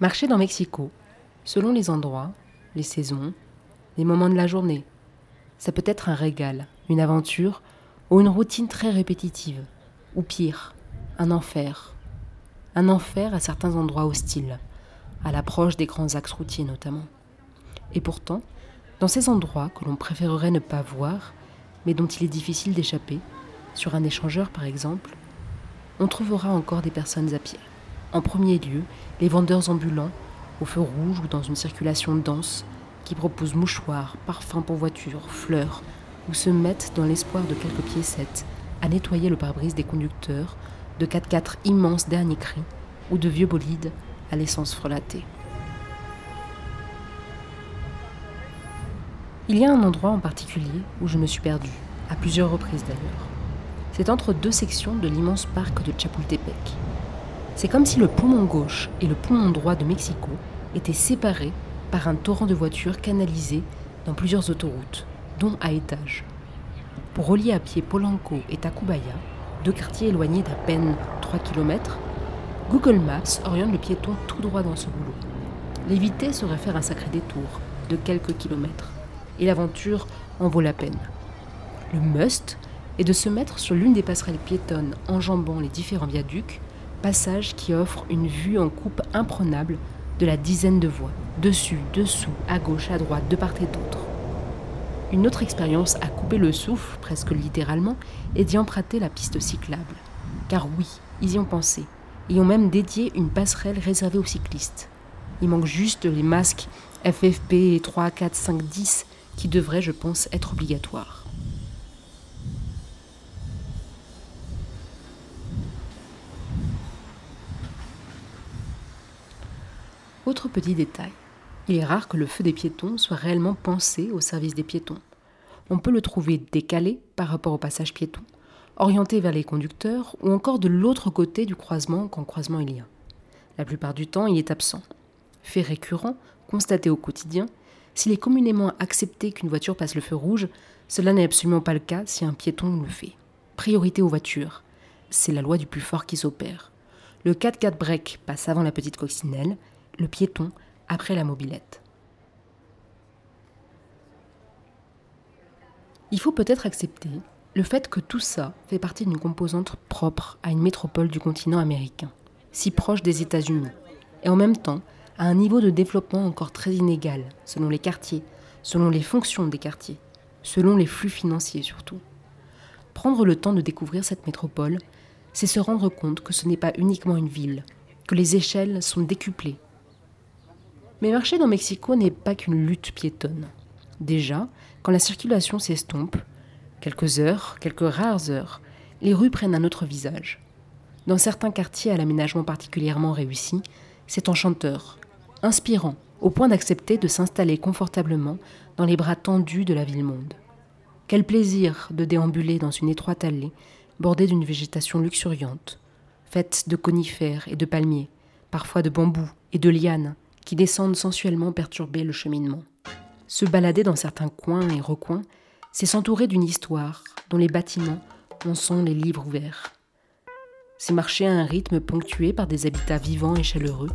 Marcher dans Mexico, selon les endroits, les saisons, les moments de la journée, ça peut être un régal, une aventure ou une routine très répétitive, ou pire, un enfer. Un enfer à certains endroits hostiles, à l'approche des grands axes routiers notamment. Et pourtant, dans ces endroits que l'on préférerait ne pas voir, mais dont il est difficile d'échapper, sur un échangeur par exemple, on trouvera encore des personnes à pied. En premier lieu, les vendeurs ambulants, au feu rouge ou dans une circulation dense, qui proposent mouchoirs, parfums pour voitures, fleurs, ou se mettent dans l'espoir de quelques piécettes à nettoyer le pare-brise des conducteurs, de 4x4 immenses derniers cris ou de vieux bolides à l'essence frelatée. Il y a un endroit en particulier où je me suis perdue, à plusieurs reprises d'ailleurs. C'est entre deux sections de l'immense parc de Chapultepec. C'est comme si le poumon gauche et le poumon droit de Mexico étaient séparés par un torrent de voitures canalisées dans plusieurs autoroutes, dont à étages. Pour relier à pied Polanco et Tacubaya, deux quartiers éloignés d'à peine 3 km, Google Maps oriente le piéton tout droit dans ce boulot. L'éviter serait faire un sacré détour de quelques kilomètres, et l'aventure en vaut la peine. Le must est de se mettre sur l'une des passerelles piétonnes enjambant les différents viaducs, passage qui offre une vue en coupe imprenable de la dizaine de voies, dessus, dessous, à gauche, à droite, de part et d'autre. Une autre expérience à couper le souffle, presque littéralement, est d'y emprunter la piste cyclable. Car oui, ils y ont pensé. Ils ont même dédié une passerelle réservée aux cyclistes. Il manque juste les masques FFP 3, 4, 5, 10 qui devraient, je pense, être obligatoires. Autre petit détail, il est rare que le feu des piétons soit réellement pensé au service des piétons. On peut le trouver décalé par rapport au passage piéton, orienté vers les conducteurs ou encore de l'autre côté du croisement quand croisement il y a. La plupart du temps, il est absent. Fait récurrent, constaté au quotidien, s'il est communément accepté qu'une voiture passe le feu rouge, cela n'est absolument pas le cas si un piéton le fait. Priorité aux voitures. C'est la loi du plus fort qui s'opère. Le 4x4 break passe avant la petite coccinelle, le piéton après la mobilette. Il faut peut-être accepter le fait que tout ça fait partie d'une composante propre à une métropole du continent américain, si proche des États-Unis, et en même temps à un niveau de développement encore très inégal selon les quartiers, selon les fonctions des quartiers, selon les flux financiers surtout. Prendre le temps de découvrir cette métropole, c'est se rendre compte que ce n'est pas uniquement une ville, que les échelles sont décuplées, mais marcher dans Mexico n'est pas qu'une lutte piétonne. Déjà, quand la circulation s'estompe, quelques heures, quelques rares heures, les rues prennent un autre visage. Dans certains quartiers à l'aménagement particulièrement réussi, c'est enchanteur, inspirant, au point d'accepter de s'installer confortablement dans les bras tendus de la ville-monde. Quel plaisir de déambuler dans une étroite allée bordée d'une végétation luxuriante, faite de conifères et de palmiers, parfois de bambous et de lianes, qui descendent sensuellement perturber le cheminement. Se balader dans certains coins et recoins, c'est s'entourer d'une histoire dont les bâtiments en sont les livres ouverts. C'est marcher à un rythme ponctué par des habitats vivants et chaleureux,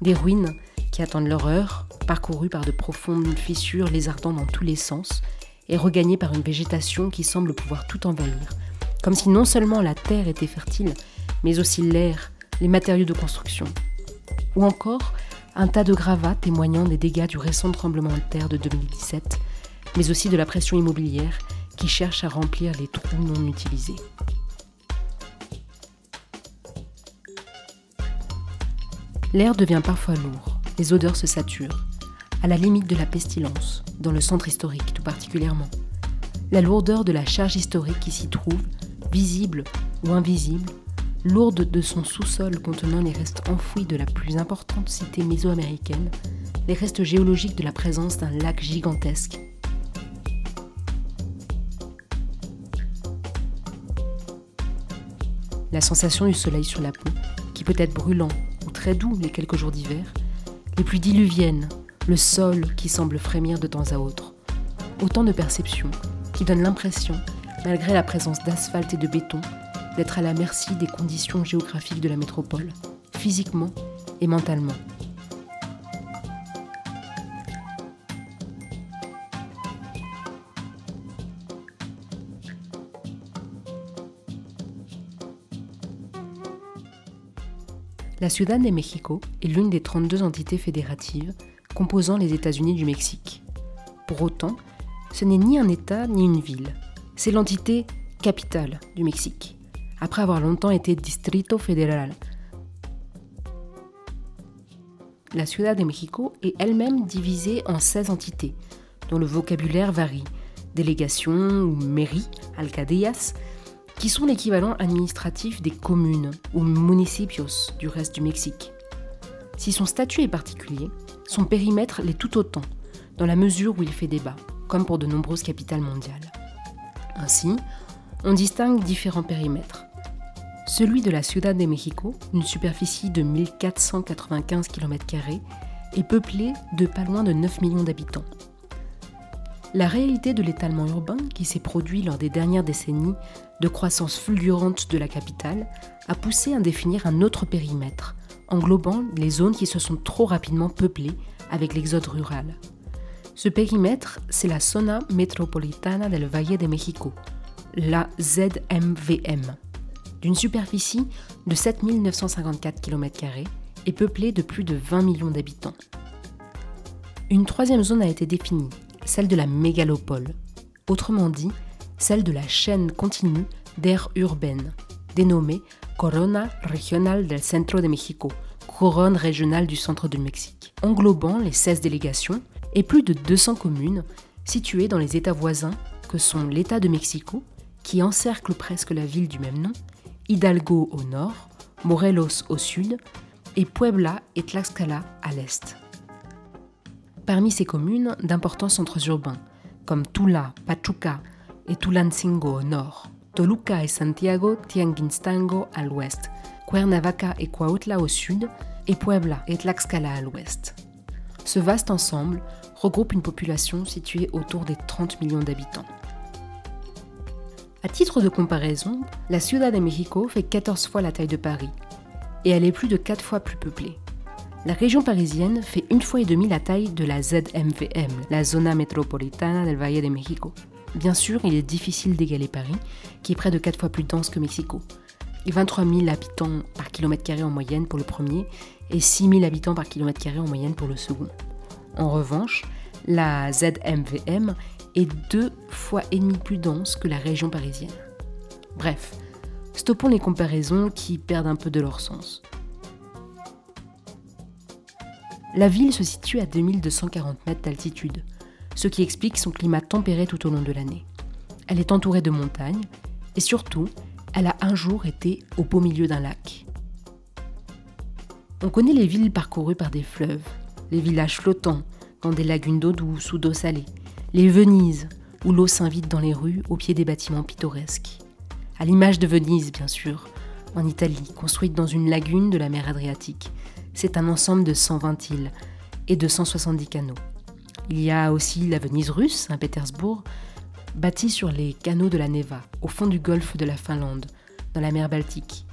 des ruines qui attendent leur heure, parcourues par de profondes fissures lézardant dans tous les sens, et regagnées par une végétation qui semble pouvoir tout envahir, comme si non seulement la terre était fertile, mais aussi l'air, les matériaux de construction. Ou encore un tas de gravats témoignant des dégâts du récent tremblement de terre de 2017, mais aussi de la pression immobilière qui cherche à remplir les trous non utilisés. L'air devient parfois lourd, les odeurs se saturent, à la limite de la pestilence, dans le centre historique tout particulièrement. La lourdeur de la charge historique qui s'y trouve, visible ou invisible, lourde de son sous-sol contenant les restes enfouis de la plus importante cité mésoaméricaine, les restes géologiques de la présence d'un lac gigantesque. La sensation du soleil sur la peau, qui peut être brûlant ou très doux les quelques jours d'hiver, les pluies diluviennes, le sol qui semble frémir de temps à autre. Autant de perceptions qui donnent l'impression, malgré la présence d'asphalte et de béton, d'être à la merci des conditions géographiques de la métropole, physiquement et mentalement. La Ciudad de México est l'une des 32 entités fédératives composant les États-Unis du Mexique. Pour autant, ce n'est ni un État ni une ville, c'est l'entité capitale du Mexique après avoir longtemps été Distrito Federal. La Ciudad de México est elle-même divisée en 16 entités, dont le vocabulaire varie. Délégations ou mairies, alcadías, qui sont l'équivalent administratif des communes ou municipios du reste du Mexique. Si son statut est particulier, son périmètre l'est tout autant, dans la mesure où il fait débat, comme pour de nombreuses capitales mondiales. Ainsi, on distingue différents périmètres. Celui de la Ciudad de México, une superficie de 1495 km, est peuplé de pas loin de 9 millions d'habitants. La réalité de l'étalement urbain qui s'est produit lors des dernières décennies de croissance fulgurante de la capitale a poussé à définir un autre périmètre, englobant les zones qui se sont trop rapidement peuplées avec l'exode rural. Ce périmètre, c'est la Zona Metropolitana del Valle de México, la ZMVM, d'une superficie de 7954 km et peuplée de plus de 20 millions d'habitants. Une troisième zone a été définie, celle de la mégalopole, autrement dit, celle de la chaîne continue d'aires urbaines, dénommée Corona Regional del Centro de México, couronne régionale du centre du Mexique, englobant les 16 délégations et plus de 200 communes situées dans les États voisins que sont l'État de Mexico, qui encercle presque la ville du même nom, Hidalgo au nord, Morelos au sud, et Puebla et Tlaxcala à l'est. Parmi ces communes, d'importants centres urbains, comme Tula, Pachuca et Tulancingo au nord, Toluca et Santiago Tianguistango à l'ouest, Cuernavaca et Cuautla au sud, et Puebla et Tlaxcala à l'ouest. Ce vaste ensemble regroupe une population située autour des 30 millions d'habitants. À titre de comparaison, la Ciudad de México fait 14 fois la taille de Paris, et elle est plus de 4 fois plus peuplée. La région parisienne fait une fois et demie la taille de la ZMVM, la Zona Metropolitana del Valle de México. Bien sûr, il est difficile d'égaler Paris, qui est près de 4 fois plus dense que Mexico. Et 23 000 habitants par kilomètre carré en moyenne pour le premier et 6 000 habitants par kilomètre carré en moyenne pour le second. En revanche, la ZMVM est deux fois et demi plus dense que la région parisienne. Bref, stoppons les comparaisons qui perdent un peu de leur sens. La ville se situe à 2240 mètres d'altitude, ce qui explique son climat tempéré tout au long de l'année. Elle est entourée de montagnes et surtout, elle a un jour été au beau milieu d'un lac. On connaît les villes parcourues par des fleuves, les villages flottants dans des lagunes d'eau douce ou d'eau salée, les Venise où l'eau s'invite dans les rues au pied des bâtiments pittoresques. À l'image de Venise, bien sûr, en Italie, construite dans une lagune de la mer Adriatique, c'est un ensemble de 120 îles et de 170 canaux. Il y a aussi la Venise russe, Saint-Pétersbourg, bâtie sur les canaux de la Neva, au fond du golfe de la Finlande, dans la mer Baltique.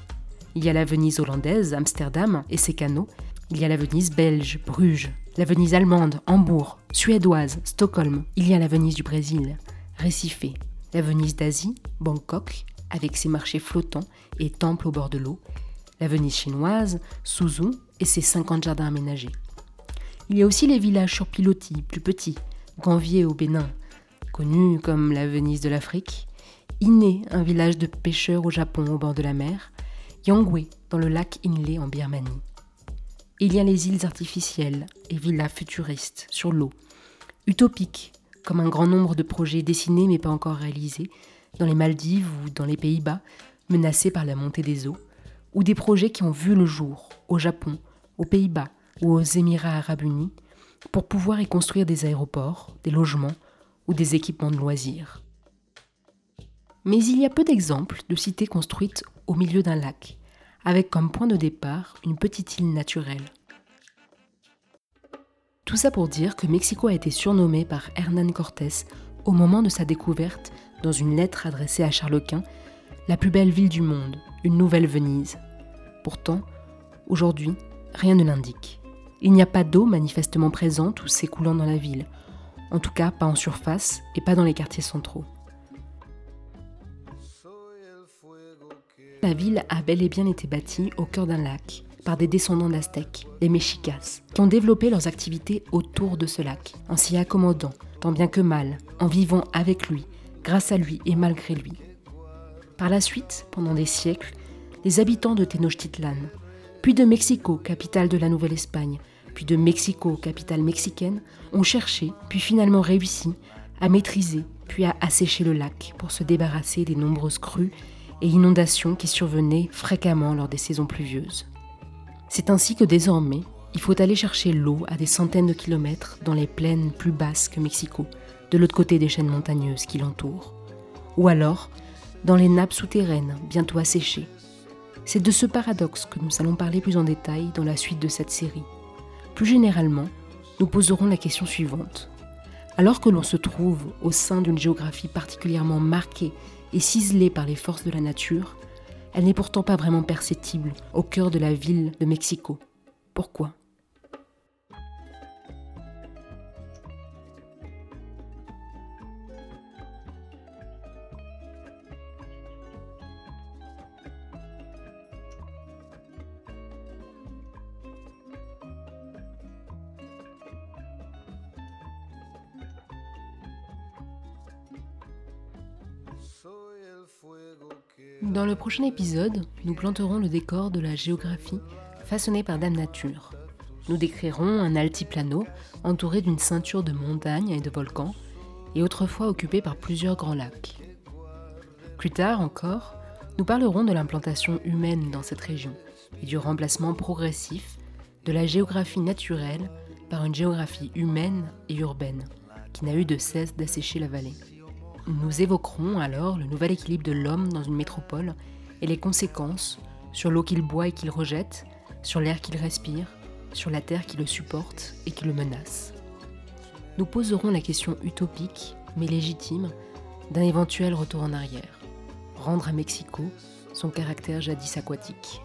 Il y a la Venise hollandaise, Amsterdam et ses canaux. Il y a la Venise belge, Bruges, la Venise allemande, Hambourg, suédoise, Stockholm. Il y a la Venise du Brésil, Recife, la Venise d'Asie, Bangkok, avec ses marchés flottants et temples au bord de l'eau, la Venise chinoise, Suzhou et ses 50 jardins aménagés. Il y a aussi les villages sur pilotis, plus petits, Ganvier au Bénin, connu comme la Venise de l'Afrique, Iné, un village de pêcheurs au Japon au bord de la mer, Yangwe, dans le lac Inle en Birmanie. Il y a les îles artificielles et villas futuristes sur l'eau, utopiques, comme un grand nombre de projets dessinés mais pas encore réalisés, dans les Maldives ou dans les Pays-Bas, menacés par la montée des eaux, ou des projets qui ont vu le jour au Japon, aux Pays-Bas ou aux Émirats arabes unis, pour pouvoir y construire des aéroports, des logements ou des équipements de loisirs. Mais il y a peu d'exemples de cités construites au milieu d'un lac, avec comme point de départ une petite île naturelle. Tout ça pour dire que Mexico a été surnommé par Hernán Cortés au moment de sa découverte dans une lettre adressée à Charles Quint, la plus belle ville du monde, une nouvelle Venise. Pourtant, aujourd'hui, rien ne l'indique. Il n'y a pas d'eau manifestement présente ou s'écoulant dans la ville, en tout cas pas en surface et pas dans les quartiers centraux. La ville a bel et bien été bâtie au cœur d'un lac, par des descendants d'Aztèques, les Mexicas, qui ont développé leurs activités autour de ce lac, en s'y accommodant, tant bien que mal, en vivant avec lui, grâce à lui et malgré lui. Par la suite, pendant des siècles, les habitants de Tenochtitlan, puis de Mexico, capitale de la Nouvelle-Espagne, puis de Mexico, capitale mexicaine, ont cherché, puis finalement réussi, à maîtriser, puis à assécher le lac pour se débarrasser des nombreuses crues et inondations qui survenaient fréquemment lors des saisons pluvieuses. C'est ainsi que désormais, il faut aller chercher l'eau à des centaines de kilomètres dans les plaines plus basses que Mexico, de l'autre côté des chaînes montagneuses qui l'entourent, ou alors dans les nappes souterraines bientôt asséchées. C'est de ce paradoxe que nous allons parler plus en détail dans la suite de cette série. Plus généralement, nous poserons la question suivante. Alors que l'on se trouve au sein d'une géographie particulièrement marquée et ciselée par les forces de la nature, elle n'est pourtant pas vraiment perceptible au cœur de la ville de Mexico. Pourquoi? Dans le prochain épisode, nous planterons le décor de la géographie façonnée par Dame Nature. Nous décrirons un altiplano entouré d'une ceinture de montagnes et de volcans, et autrefois occupé par plusieurs grands lacs. Plus tard encore, nous parlerons de l'implantation humaine dans cette région et du remplacement progressif de la géographie naturelle par une géographie humaine et urbaine qui n'a eu de cesse d'assécher la vallée. Nous évoquerons alors le nouvel équilibre de l'homme dans une métropole et les conséquences sur l'eau qu'il boit et qu'il rejette, sur l'air qu'il respire, sur la terre qui le supporte et qui le menace. Nous poserons la question utopique, mais légitime, d'un éventuel retour en arrière, rendre à Mexico son caractère jadis aquatique.